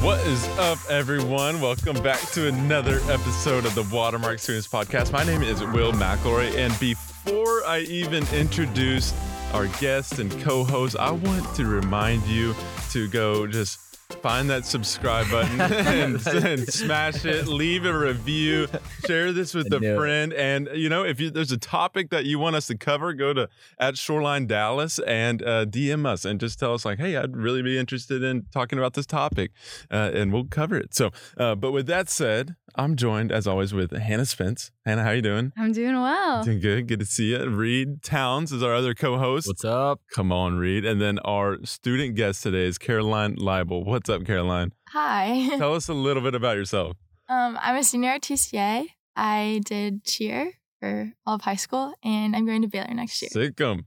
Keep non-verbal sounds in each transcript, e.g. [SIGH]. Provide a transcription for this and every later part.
What is up, everyone? Welcome back to another episode of the Watermark Students Podcast. My name is Will McElroy, and before I even introduce our guest and co-host, I want to remind you to go just find that subscribe button [LAUGHS] and, and smash it. Leave a review. Share this with a knew it. friend. And you know, if you, there's a topic that you want us to cover, go to at Shoreline Dallas and uh, DM us and just tell us like, hey, I'd really be interested in talking about this topic, uh, and we'll cover it. So, uh, but with that said, I'm joined as always with Hannah Spence. Hannah, how are you doing? I'm doing well. Doing good. Good to see you. Reed Towns is our other co-host. What's up? Come on, Reed. And then our student guest today is Caroline Laible. What's up, Caroline? Hi. [LAUGHS] Tell us a little bit about yourself. Um, I'm a senior at TCA. I did cheer for all of high school, and I'm going to Baylor next year. Sick 'em. Come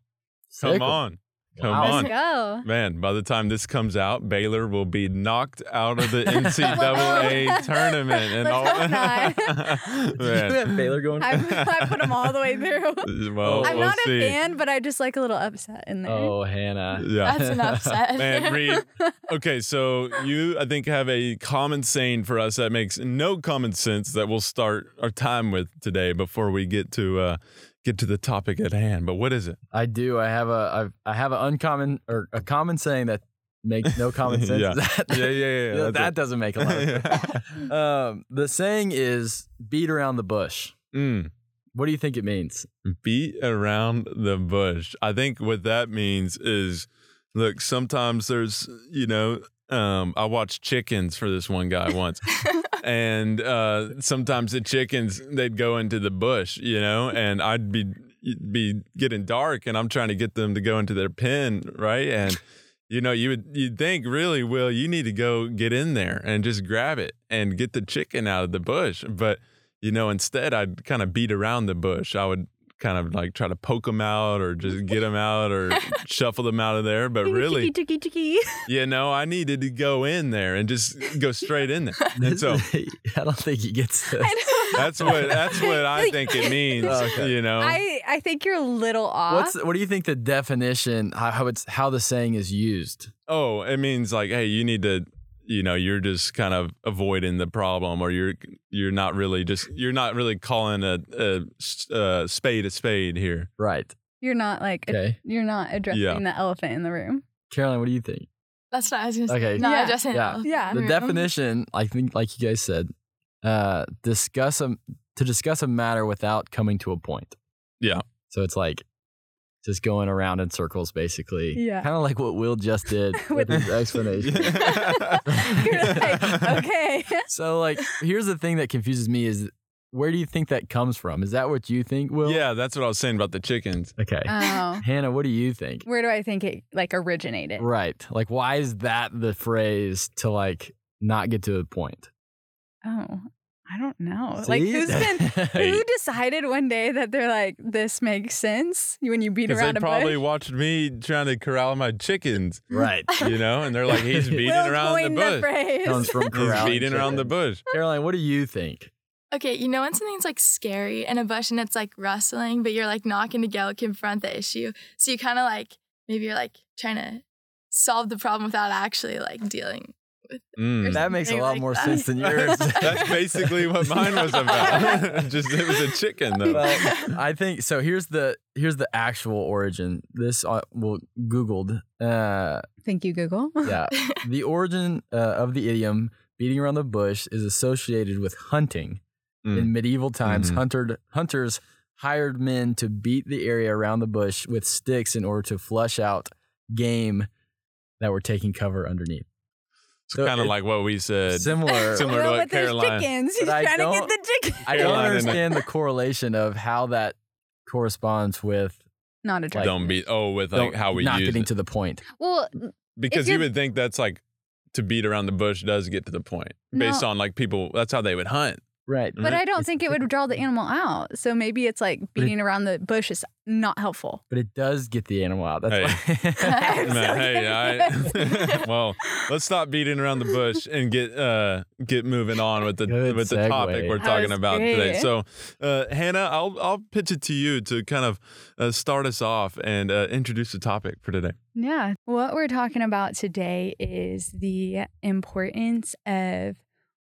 Sick 'em. on. Come Wow. on. Let's go. Man, by the time this comes out, Baylor will be knocked out of the [LAUGHS] NCAA tournament and Let's all. hope not. [LAUGHS] Did you have Baylor going? I, I put them all the way through. [LAUGHS] well, I'm we'll not see. a fan, but I just like a little upset in there. oh, Hannah. Yeah. That's an upset. Man, Reed. Okay, so you, I think, have a common saying for us that makes no common sense that we'll start our time with today before we get to uh, get to the topic at hand. But what is it? I do. I have a. I've, I have an uncommon or a common saying that makes no common [LAUGHS] sense. Yeah. [LAUGHS] That, Yeah, yeah, yeah. that, it. doesn't make a lot of sense. [LAUGHS] um, the saying is "beat around the bush." Mm. What do you think it means? beat around the bush. I think what that means is look, sometimes there's, you know, um, I watched chickens for this one guy once. And uh, sometimes the chickens they'd go into the bush, you know, and I'd be be getting dark and I'm trying to get them to go into their pen, right? And you know, you would you'd think really, Will, you need to go get in there and just grab it and get the chicken out of the bush. But you know, instead I'd kind of beat around the bush. I would kind of like try to poke them out or just get them out or [LAUGHS] shuffle them out of there. But really, Chicky, chicky, chicky. you know, I needed to go in there and just go straight in there. [LAUGHS] And so [LAUGHS] I don't think he gets this. that's what that's what I think it means. Okay. You know, I, I think you're a little off. What's what do you think the definition? How, how it's how the saying is used? oh, it means like, hey, you need to. You know, you're just kind of avoiding the problem, or you're you're not really just you're not really calling a, a, a spade a spade here. Right. you're not like Okay. you're not addressing Yeah. the elephant in the room. Caroline, what do you think? That's what I was going to say. Okay. No, Yeah. I just Yeah. Yeah. the Room. definition i think like you guys said uh discuss a to discuss a matter without coming to a point Yeah. so it's like just going around in circles basically Yeah. kind of like what will just did with [LAUGHS] With- his [LAUGHS] explanation [LAUGHS] You're like, okay. so like here's the thing that confuses me is where do you think that comes from is that what you think will yeah, that's what I was saying about the chickens. okay Oh. hannah what do you think Where do I think it like originated? right like why is that the phrase to like not get to a point Oh, I don't know. Like who's been [LAUGHS] who decided one day that they're like this makes sense when you beat Because around they a probably bush? watched me trying to corral my chickens, right [LAUGHS] you know, and they're like, he's [LAUGHS] beating Will around the coined bush. phrase. comes from He's corralling beating around the bush. caroline what do you think Okay, you know when something's like scary in a bush and it's like rustling, but you're like not going to go confront the issue. So you kind of like, maybe you're like trying to solve the problem without actually like dealing with Mm. That makes a lot like more that. sense than [LAUGHS] yours. That's basically what mine was about. [LAUGHS] Just it was a chicken though. well, I think so. Here's the here's the actual origin. This uh, well googled. Uh, Thank you, Google. [LAUGHS] yeah, the origin uh, of the idiom "beating around the bush" is associated with hunting. Mm. In medieval times, Mhm. hunter hunters hired men to beat the area around the bush with sticks in order to flush out game that were taking cover underneath. It's so kind of it- like what we said. Similar. [LAUGHS] Similar to Well, what but there's Caroline- chickens. He's But trying to get the chicken. I don't understand the correlation of how that corresponds with Not addressing. don't be oh with like how we not use getting it. to the point. Well, because you would think that's like to beat around the bush does get to the point based No. on like people. That's how they would hunt. Right. But I don't think it would draw the animal out. So maybe it's like But it- beating around the bush is not helpful. But it does get the animal out. That's Hey. why. [LAUGHS] [LAUGHS] Man, so hey, I, [LAUGHS] well, let's stop beating around the bush and get uh get moving on with the Good with the topic we're talking was about today. So, uh, Hannah, I'll I'll pitch it to you to kind of uh, start us off and uh, introduce the topic for today. Yeah. What we're talking about today is the importance of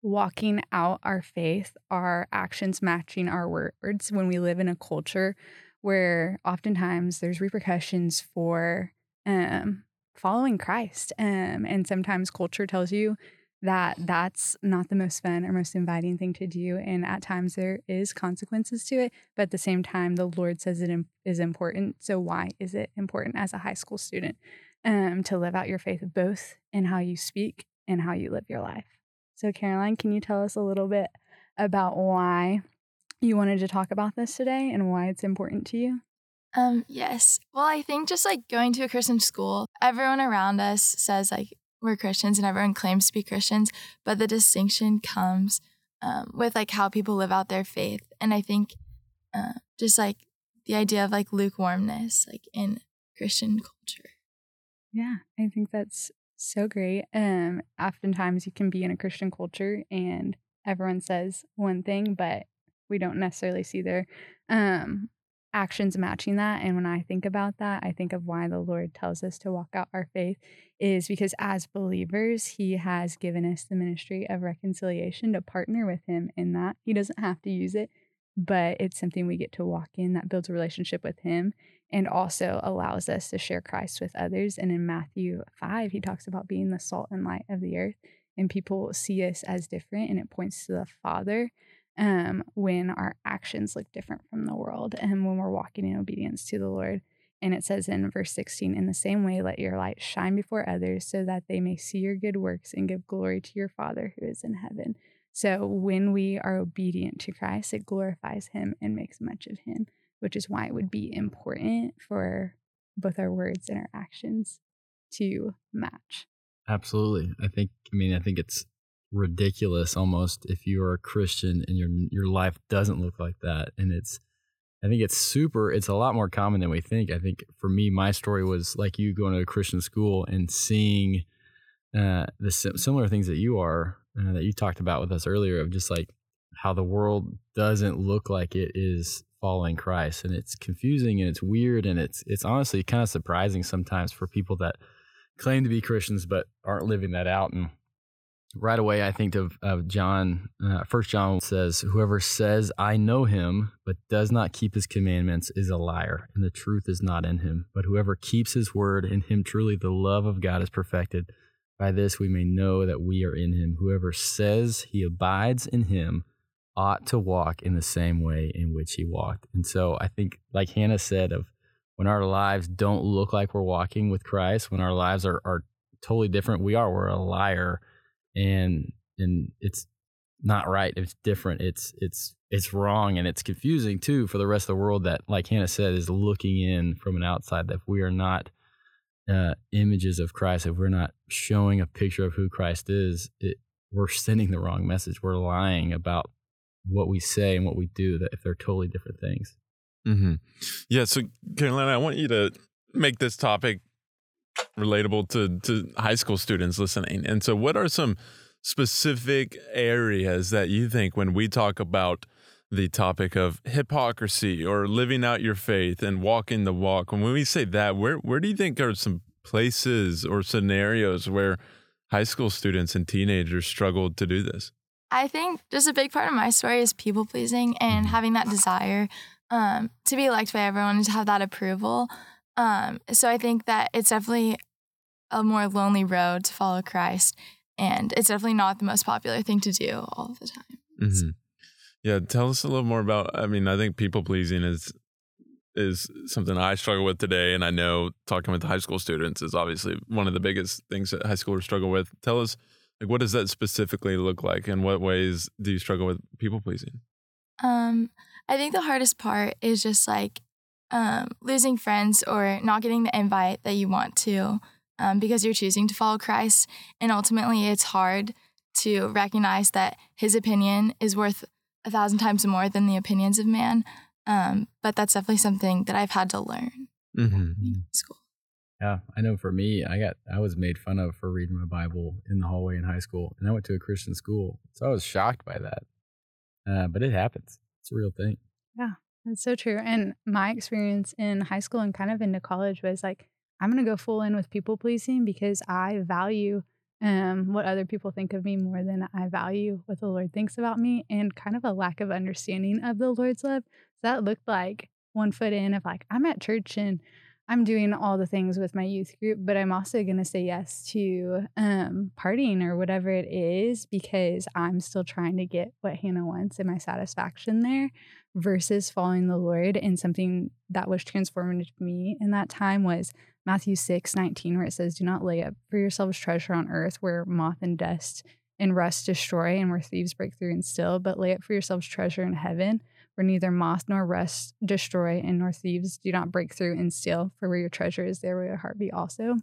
walking out our faith, our actions matching our words when we live in a culture where oftentimes there's repercussions for um, following Christ. Um, and sometimes culture tells you that that's not the most fun or most inviting thing to do. And at times there is consequences to it. But at the same time, the Lord says it is important. So why is it important as a high school student um, to live out your faith both in how you speak and how you live your life? So, Caroline, can you tell us a little bit about why you wanted to talk about this today and why it's important to you? Um, yes. Well, I think just like going to a Christian school, everyone around us says like we're Christians and everyone claims to be Christians, but the distinction comes um, with like how people live out their faith. And I think uh, just like the idea of like lukewarmness, like in Christian culture. Yeah, I think that's so great. Um, oftentimes you can be in a Christian culture and everyone says one thing, but we don't necessarily see their um actions matching that. And when I think about that, I think of why the Lord tells us to walk out our faith is because as believers, He has given us the ministry of reconciliation to partner with Him in that. He doesn't have to use it, but it's something we get to walk in that builds a relationship with Him and also allows us to share Christ with others. And in Matthew 5, he talks about being the salt and light of the earth, and people see us as different, and it points to the Father um, when our actions look different from the world and when we're walking in obedience to the Lord. And it says in verse 16, in the same way, let your light shine before others so that they may see your good works and give glory to your Father who is in heaven. So when we are obedient to Christ, it glorifies him and makes much of him which is why it would be important for both our words and our actions to match. Absolutely. I think I mean I think it's ridiculous almost if you are a Christian and your your life doesn't look like that and it's I think it's super it's a lot more common than we think. I think for me my story was like you going to a Christian school and seeing uh the sim- similar things that you are uh, that you talked about with us earlier of just like how the world doesn't look like it is following Christ and it's confusing and it's weird and it's it's honestly kind of surprising sometimes for people that claim to be Christians but aren't living that out and right away I think of, of John uh, first John says whoever says I know him but does not keep his commandments is a liar and the truth is not in him but whoever keeps his word in him truly the love of God is perfected. By this we may know that we are in him. Whoever says he abides in him ought to walk in the same way in which he walked. And so I think, like Hannah said, of when our lives don't look like we're walking with Christ, when our lives are, are totally different, we are, we're a liar and, and it's not right. It's different. It's, it's, it's wrong and it's confusing too for the rest of the world that, like Hannah said, is looking in from an outside that if we are not uh, images of Christ, if we're not showing a picture of who Christ is, it, we're sending the wrong message. We're lying about what we say and what we do that if they're totally different things. Mm-hmm. Yeah. So, Carolina, I want you to make this topic relatable to to high school students listening. And so, what are some specific areas that you think when we talk about the topic of hypocrisy or living out your faith and walking the walk, when we say that, where where do you think are some places or scenarios where high school students and teenagers struggle to do this? I think just a big part of my story is people pleasing and having that desire um, to be liked by everyone and to have that approval. Um, so I think that it's definitely a more lonely road to follow Christ, and it's definitely not the most popular thing to do all the time. Mm-hmm. Yeah, tell us a little more about. I mean, I think people pleasing is is something I struggle with today, and I know talking with high school students is obviously one of the biggest things that high schoolers struggle with. Tell us, like, what does that specifically look like, and what ways do you struggle with people pleasing? Um, I think the hardest part is just like um, losing friends or not getting the invite that you want to um, because you're choosing to follow Christ. And ultimately, it's hard to recognize that his opinion is worth a thousand times more than the opinions of man. Um, but that's definitely something that I've had to learn Mm-hmm. in school. Yeah, I know. For me, I got I was made fun of for reading my Bible in the hallway in high school, and I went to a Christian school, so I was shocked by that. Uh, but it happens; it's a real thing. That's so true. And my experience in high school and kind of into college was like, I'm going to go full in with people pleasing because I value um, what other people think of me more than I value what the Lord thinks about me and kind of a lack of understanding of the Lord's love. So that looked like one foot in of like, I'm at church and I'm doing all the things with my youth group, but I'm also going to say yes to um, partying or whatever it is because I'm still trying to get what Hannah wants and my satisfaction there versus following the Lord. And something that was transformative to me in that time was Matthew 6 19, where it says, Do not lay up for yourselves treasure on earth where moth and dust and rust destroy and where thieves break through and steal, but lay up for yourselves treasure in heaven where neither moth nor rust destroy and nor thieves do not break through and steal. For where your treasure is, there will your heart be also.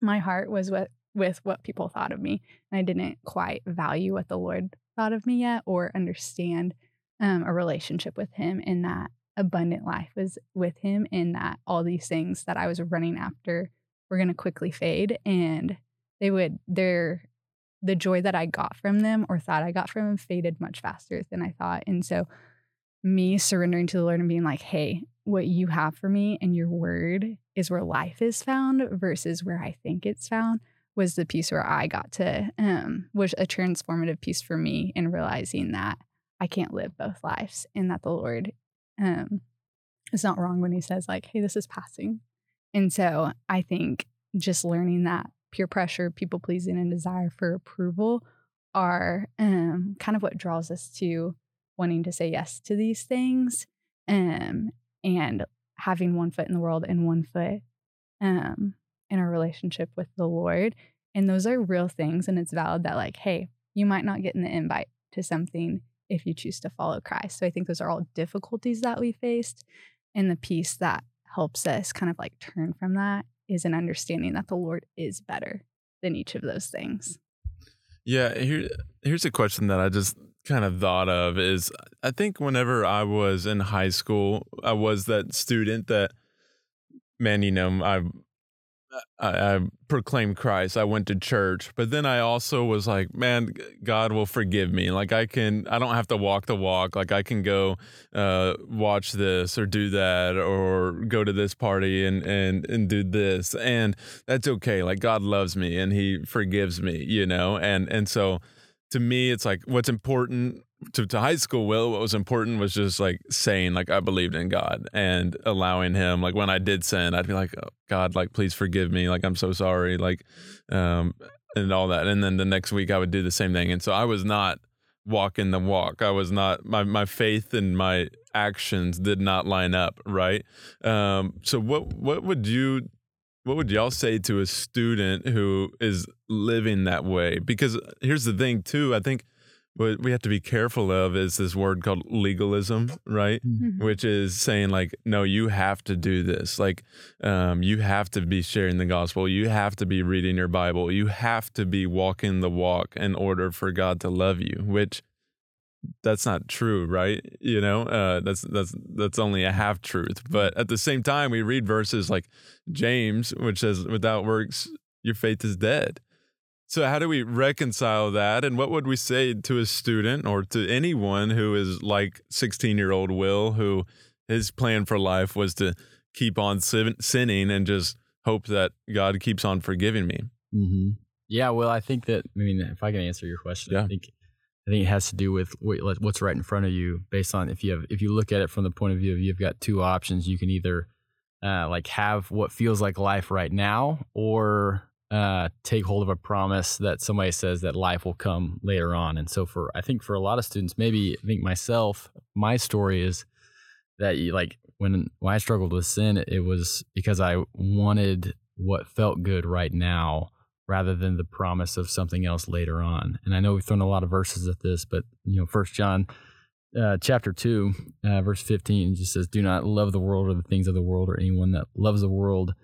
My heart was what with what people thought of me. And I didn't quite value what the Lord thought of me yet or understand um, a relationship with him and that abundant life was with him and that all these things that I was running after were going to quickly fade and they would their the joy that I got from them or thought I got from them faded much faster than I thought and so me surrendering to the Lord and being like hey what you have for me and your word is where life is found versus where I think it's found was the piece where I got to um was a transformative piece for me in realizing that I can't live both lives and that the Lord um is not wrong when he says like hey this is passing. And so I think just learning that peer pressure, people pleasing and desire for approval are um kind of what draws us to wanting to say yes to these things um and having one foot in the world and one foot um in a relationship with the Lord. And those are real things and it's valid that like hey, you might not get in the invite to something if you choose to follow Christ. So I think those are all difficulties that we faced. And the piece that helps us kind of like turn from that is an understanding that the Lord is better than each of those things. Yeah, here here's a question that I just kind of thought of is I think whenever I was in high school, I was that student that man, you know, I I, I proclaimed Christ. I went to church, but then I also was like, man, God will forgive me. Like I can, I don't have to walk the walk. Like I can go uh, watch this or do that or go to this party and and and do this, and that's okay. Like God loves me and He forgives me, you know. And and so to me, it's like what's important to, to high school will what was important was just like saying like i believed in god and allowing him like when i did sin i'd be like oh, god like please forgive me like i'm so sorry like um and all that and then the next week i would do the same thing and so i was not walking the walk i was not my my faith and my actions did not line up right? Um so what what would you what would y'all say to a student who is living that way because here's the thing too i think what we have to be careful of is this word called legalism, right? Mhm. Which is saying like, no, you have to do this. Like, um, you have to be sharing the gospel. You have to be reading your Bible. You have to be walking the walk in order for God to love you. Which that's not true, right? You know, uh, that's that's that's only a half truth. But at the same time, we read verses like James, which says, "Without works, your faith is dead." So, how do we reconcile that? And what would we say to a student or to anyone who is like 16 year old Will, who his plan for life was to keep on sin- sinning and just hope that God keeps on forgiving me? Mm-hmm. Yeah, well, I think that I mean, if I can answer your question, Yeah. I think I think it has to do with what's right in front of you, based on if you have if you look at it from the point of view of you've got two options, you can either uh, like have what feels like life right now, or uh, take hold of a promise that somebody says that life will come later on. And so, for I think for a lot of students, maybe I think myself, my story is that you like when when I struggled with sin, it was because I wanted what felt good right now rather than the promise of something else later on. And I know we've thrown a lot of verses at this, but you know, First John uh, chapter two, uh, verse fifteen just says, "Do not love the world or the things of the world, or anyone that loves the world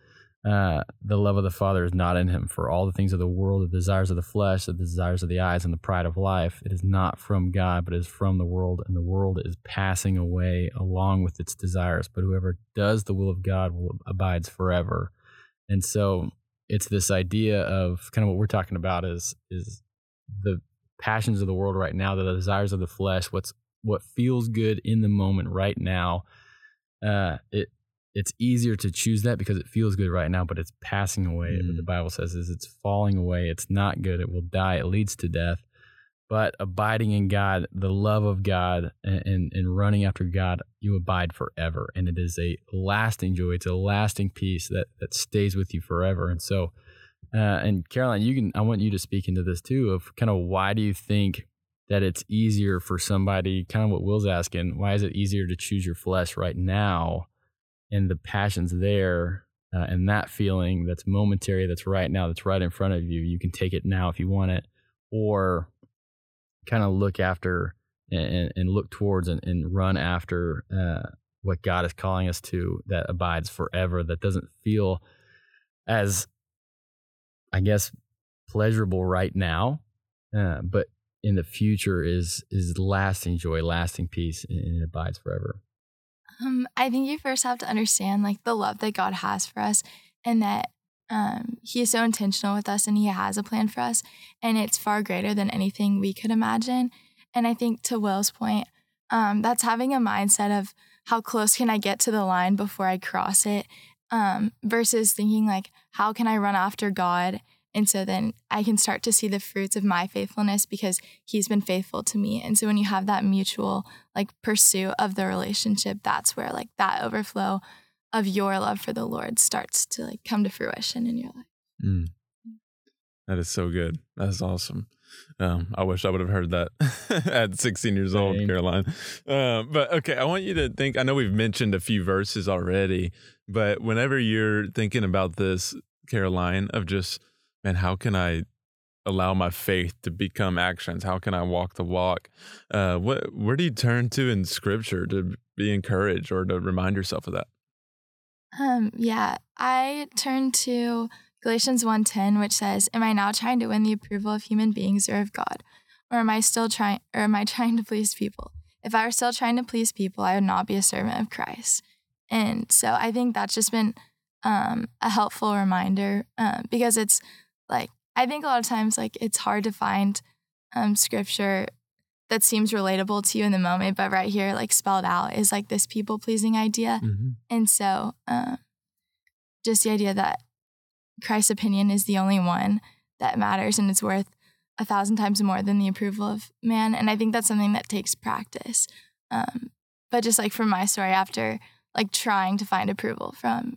uh, the love of the Father is not in him. For all the things of the world, the desires of the flesh, the desires of the eyes, and the pride of life, it is not from God, but is from the world, and the world is passing away along with its desires. But whoever does the will of God will abides forever. And so it's this idea of kind of what we're talking about is is the passions of the world right now, the desires of the flesh, what's what feels good in the moment right now. Uh, it it's easier to choose that because it feels good right now, but it's passing away. Mm. The Bible says is it's falling away. It's not good. It will die. It leads to death. But abiding in God, the love of God, and, and, running after God, you abide forever. And it is a lasting joy. It's a lasting peace that, that stays with you forever. And so, uh, and Caroline, you can, I want you to speak into this too of kind of why do you think that it's easier for somebody, kind of what Will's asking, why is it easier to choose your flesh right now? and the passions there uh, and that feeling that's momentary that's right now that's right in front of you you can take it now if you want it or kind of look after and, and look towards and, and run after uh, what god is calling us to that abides forever that doesn't feel as i guess pleasurable right now uh, but in the future is is lasting joy lasting peace and it abides forever. Um, I think you first have to understand like the love that God has for us and that um, He is so intentional with us and He has a plan for us. And it's far greater than anything we could imagine. And I think to Will's point, um, that's having a mindset of how close can I get to the line before I cross it um, versus thinking like, how can I run after God? And so then I can start to see the fruits of my faithfulness because he's been faithful to me. And so when you have that mutual like pursuit of the relationship, that's where like that overflow of your love for the Lord starts to like come to fruition in your life. Mm. That is so good. That's awesome. Um, I wish I would have heard that [LAUGHS] at 16 years old, Same. Caroline. Uh, but okay, I want you to think. I know we've mentioned a few verses already, but whenever you're thinking about this, Caroline, of just, man, how can I allow my faith to become actions? How can I walk the walk? Uh, what, where do you turn to in Scripture to be encouraged or to remind yourself of that? Um, yeah, I turn to Galatians 1:10, which says, Am I now trying to win the approval of human beings or of God? Or am I still trying or am I trying to please people? If I were still trying to please people, I would not be a servant of Christ. And so I think that's just been um, a helpful reminder um, because it's like I think a lot of times like it's hard to find um, scripture that seems relatable to you in the moment, but right here, like spelled out, is like this people pleasing idea. Mm-hmm. And so, uh, just the idea that Christ's opinion is the only one that matters and it's worth a thousand times more than the approval of man. And I think that's something that takes practice. Um, but just like from my story, after like trying to find approval from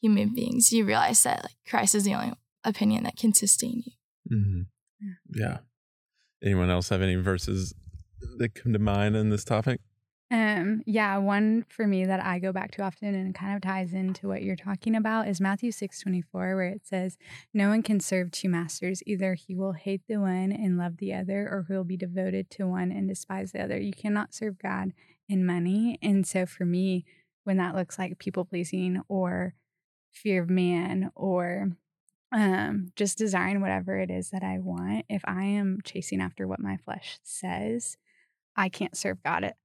human beings, you realize that like Christ is the only opinion that can sustain you. Mm-hmm. Yeah. Anyone else have any verses that come to mind in this topic? Um, yeah, one for me that I go back to often and kind of ties into what you're talking about is Matthew 6 24, where it says, No one can serve two masters. Either he will hate the one and love the other, or he'll be devoted to one and despise the other. You cannot serve God and money. And so for me, when that looks like people pleasing or fear of man or um just desiring whatever it is that I want, if I am chasing after what my flesh says, I can't serve God at,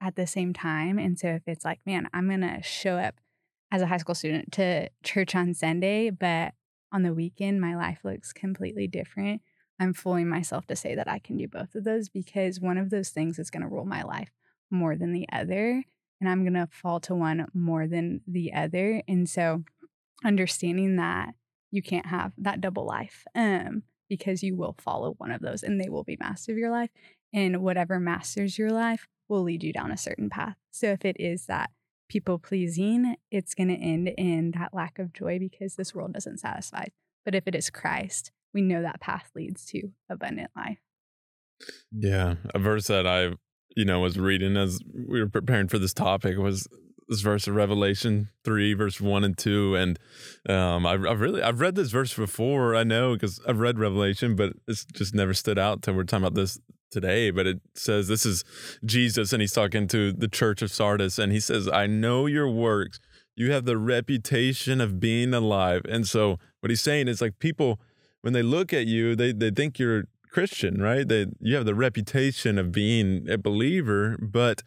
at the same time. And so if it's like, man, I'm going to show up as a high school student to church on Sunday, but on the weekend, my life looks completely different. I'm fooling myself to say that I can do both of those because one of those things is going to rule my life more than the other. And I'm going to fall to one more than the other. And so understanding that you can't have that double life um, because you will follow one of those and they will be master of your life and whatever masters your life will lead you down a certain path. So if it is that people pleasing, it's going to end in that lack of joy because this world doesn't satisfy. But if it is Christ, we know that path leads to abundant life. Yeah, a verse that I, you know, was reading as we were preparing for this topic was this verse of Revelation three, verse one and two, and um, I've, I've really I've read this verse before. I know because I've read Revelation, but it's just never stood out till we're talking about this today. But it says this is Jesus, and he's talking to the church of Sardis, and he says, "I know your works." you have the reputation of being alive. And so what he's saying is like people when they look at you, they they think you're Christian, right? They you have the reputation of being a believer, but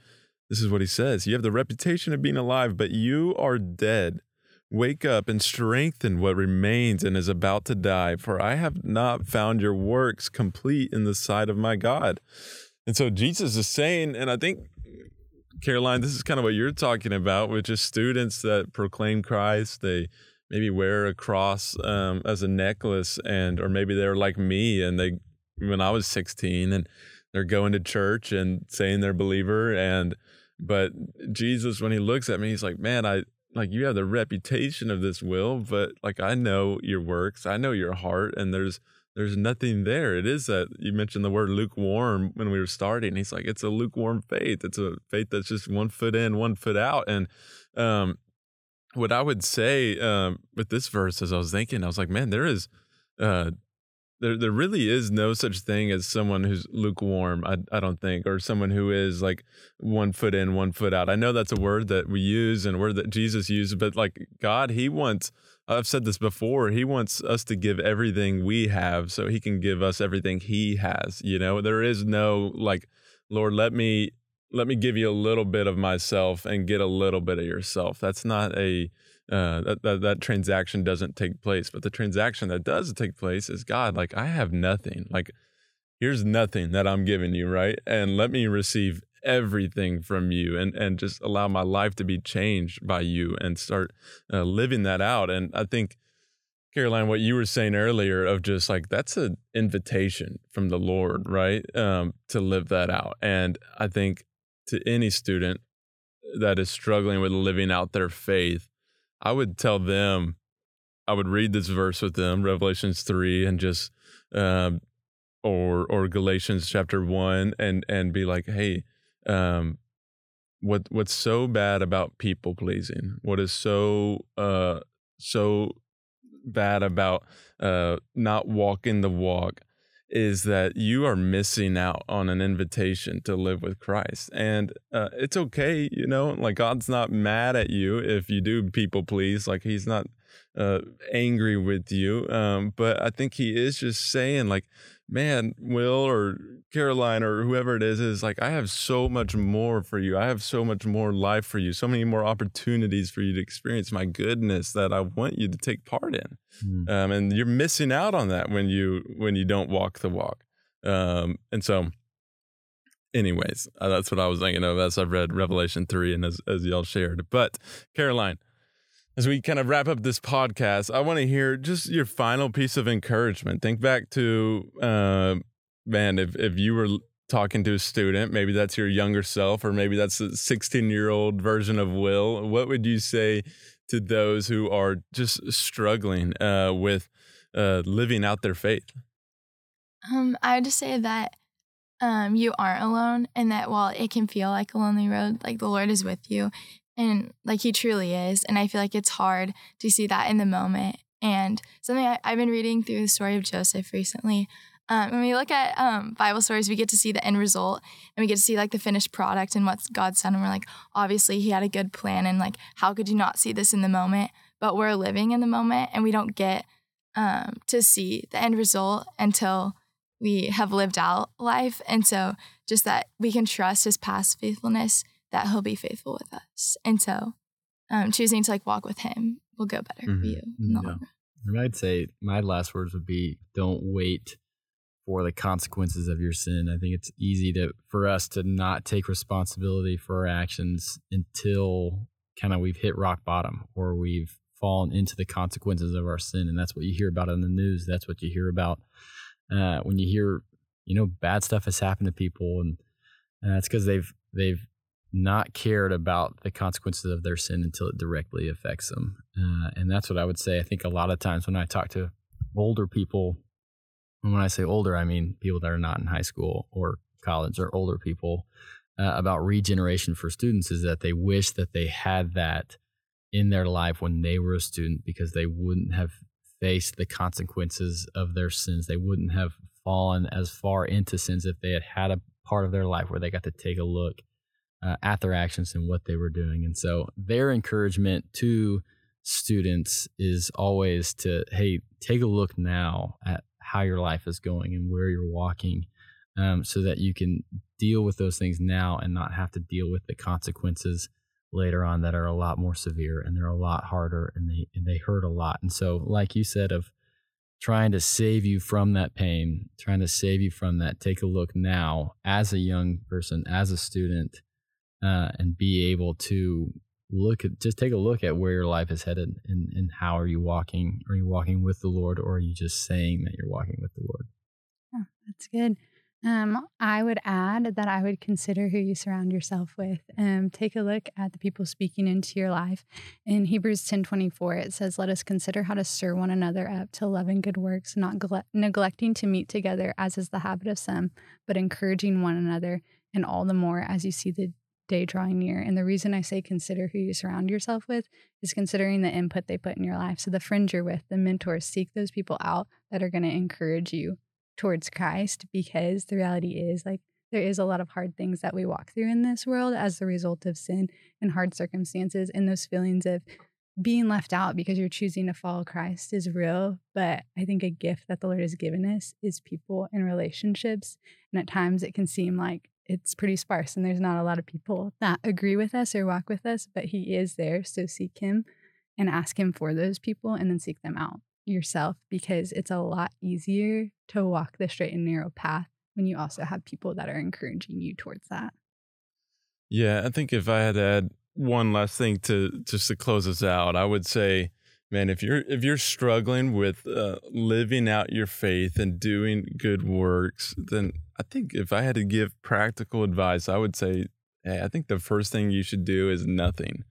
this is what he says. You have the reputation of being alive, but you are dead. Wake up and strengthen what remains and is about to die, for I have not found your works complete in the sight of my God. And so Jesus is saying, and I think, Caroline, this is kind of what you're talking about, which is students that proclaim Christ. They maybe wear a cross um, as a necklace, and or maybe they're like me, and they when I was 16, and they're going to church and saying they're believer, and but Jesus, when he looks at me, he's like, man, I like you have the reputation of this will, but like I know your works, I know your heart, and there's there's nothing there. It is that you mentioned the word lukewarm when we were starting. He's like, it's a lukewarm faith. It's a faith that's just one foot in, one foot out. And um, what I would say um, with this verse, as I was thinking, I was like, man, there is uh, there there really is no such thing as someone who's lukewarm I, I don't think or someone who is like one foot in one foot out. I know that's a word that we use and a word that jesus used but like god he wants i've said this before he wants us to give everything we have so he can give us everything he has you know? There is no like lord let me let me give you a little bit of myself and get a little bit of yourself. That's not a uh, that, that that transaction doesn't take place. But the transaction that does take place is God, like I have nothing. Like here's nothing that I'm giving you, right? And let me receive everything from you and and just allow my life to be changed by you and start uh, living that out. And I think Caroline, what you were saying earlier of just like that's an invitation from the Lord, right? Um, to live that out. And I think to any student that is struggling with living out their faith, I would tell them, I would read this verse with them, Revelations three, and just, um, or or Galatians chapter one, and and be like, hey, um, what what's so bad about people pleasing? What is so uh so bad about uh not walking the walk? Is that you are missing out on an invitation to live with Christ. And uh, it's okay, you know, like God's not mad at you if you do people please. Like he's not uh, angry with you. Um, but I think he is just saying, like, man, Will or Caroline or whoever it is, is like, I have so much more for you. I have so much more life for you, so many more opportunities for you to experience my goodness that I want you to take part in. Mm. Um, and you're missing out on that when you when you don't walk the walk. Um, and so anyways, uh, that's what I was thinking of as I've read Revelation 3 and as, as y'all shared. But Caroline, as we kind of wrap up this podcast, I want to hear just your final piece of encouragement. Think back to, uh, man, if, if you were talking to a student, maybe that's your younger self, or maybe that's a 16 year old version of Will, what would you say to those who are just struggling uh, with uh, living out their faith? Um, I would just say that um, you aren't alone, and that while it can feel like a lonely road, like the Lord is with you, and like he truly is. And I feel like it's hard to see that in the moment. And something I, have been reading through the story of Joseph recently. Um, when we look at um, Bible stories, we get to see the end result and we get to see like the finished product and what God's done. And we're like, obviously, He had a good plan. And like, how could you not see this in the moment? But we're living in the moment and we don't get um, to see the end result until we have lived out life. And so, just that we can trust His past faithfulness that he'll be faithful with us. And so um, choosing to like walk with him will go better mm-hmm. for you yeah. And I'd say my last words would be don't wait for the consequences of your sin. I think it's easy to for us to not take responsibility for our actions until kind of we've hit rock bottom or we've fallen into the consequences of our sin. And that's what you hear about in the news. That's what you hear about uh, when you hear, you know, bad stuff has happened to people, and uh, it's because they've they've not cared about the consequences of their sin until it directly affects them. Uh, and that's what I would say. I think a lot of times when I talk to older people, and when I say older, I mean people that are not in high school or college or older people, uh, about regeneration for students is that they wish that they had that in their life when they were a student because they wouldn't have faced the consequences of their sins. They wouldn't have fallen as far into sins if they had had a part of their life where they got to take a look uh, at their actions and what they were doing. And so their encouragement to students is always to, hey, take a look now at how your life is going and where you're walking um, so that you can deal with those things now and not have to deal with the consequences later on that are a lot more severe and they're a lot harder and they and they hurt a lot. And so, like you said, of trying to save you from that pain, trying to save you from that, take a look now as a young person, as a student, uh, and be able to look at just take a look at where your life is headed and, and how are you walking? Are you walking with the Lord or are you just saying that you're walking with the Lord? Oh, that's good. Um, I would add that I would consider who you surround yourself with. Um, take a look at the people speaking into your life. In Hebrews ten twenty four, it says, "Let us consider how to stir one another up to love and good works, not gle- neglecting to meet together, as is the habit of some, but encouraging one another, and all the more as you see the day drawing near." And the reason I say consider who you surround yourself with is considering the input they put in your life. So the friends you're with, the mentors, seek those people out that are going to encourage you towards Christ because the reality is like there is a lot of hard things that we walk through in this world as the result of sin and hard circumstances and those feelings of being left out because you're choosing to follow Christ is real, but I think a gift that the Lord has given us is people and relationships. And at times it can seem like it's pretty sparse and there's not a lot of people that agree with us or walk with us, but He is there. So seek Him and ask Him for those people and then seek them out yourself because it's a lot easier to walk the straight and narrow path when you also have people that are encouraging you towards that. Yeah, I think if I had to add one last thing to just to close us out, I would say, man, if you're if you're struggling with uh, living out your faith and doing good works, then I think if I had to give practical advice, I would say, hey, I think the first thing you should do is nothing.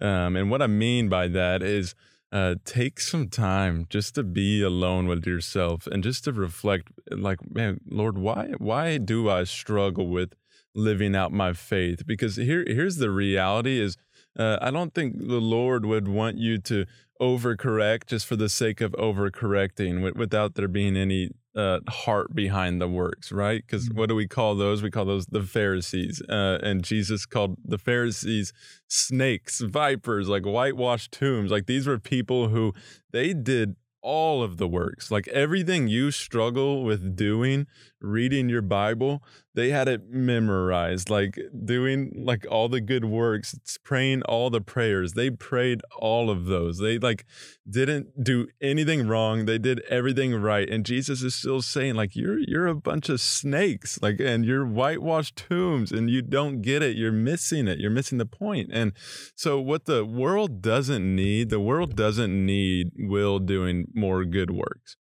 Um, and what I mean by that is uh, take some time just to be alone with yourself and just to reflect like man lord why why do i struggle with living out my faith because here here's the reality is uh, i don't think the lord would want you to overcorrect just for the sake of overcorrecting without there being any uh, heart behind the works, right? Because mm-hmm. what do we call those? We call those the Pharisees. Uh, and Jesus called the Pharisees snakes, vipers, like whitewashed tombs. Like these were people who they did all of the works. Like everything you struggle with doing, reading your Bible, they had it memorized. Like doing like all the good works, praying all the prayers. They prayed all of those. They like didn't do anything wrong. They did everything right. And Jesus is still saying like you're you're a bunch of snakes. Like and you're whitewashed tombs and you don't get it. You're missing it. You're missing the point. And so what the world doesn't need, the world doesn't need Will doing more good works.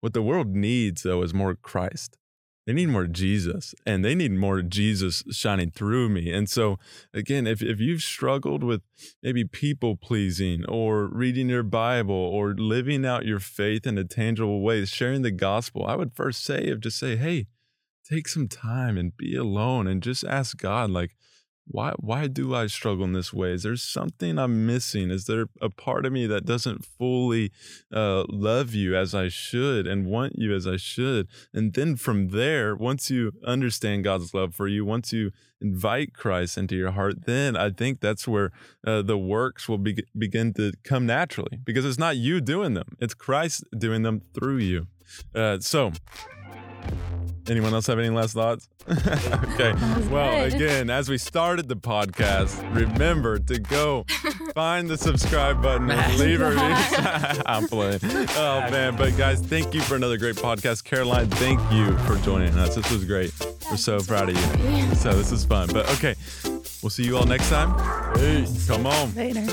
What the world needs, though, is more Christ. They need more Jesus and they need more Jesus shining through me. And so, again, if, if you've struggled with maybe people pleasing or reading your Bible or living out your faith in a tangible way, sharing the gospel, I would first say, of just say, hey, take some time and be alone and just ask God, like, why why do I struggle in this way? Is there something I'm missing? Is there a part of me that doesn't fully uh, love you as I should and want you as I should? And then from there, once you understand God's love for you, once you invite Christ into your heart, then I think that's where uh, the works will be, begin to come naturally because it's not you doing them; it's Christ doing them through you. Uh, so Anyone else have any last thoughts? [LAUGHS] okay. Well, again, as we started the podcast, remember to go [LAUGHS] find the subscribe button and leave a review. [LAUGHS] I'm playing. Oh man, but guys, thank you for another great podcast. Caroline, thank you for joining us. This was great. We're so proud of you. So this is fun. But okay, we'll see you all next time. Peace. Come on. Later.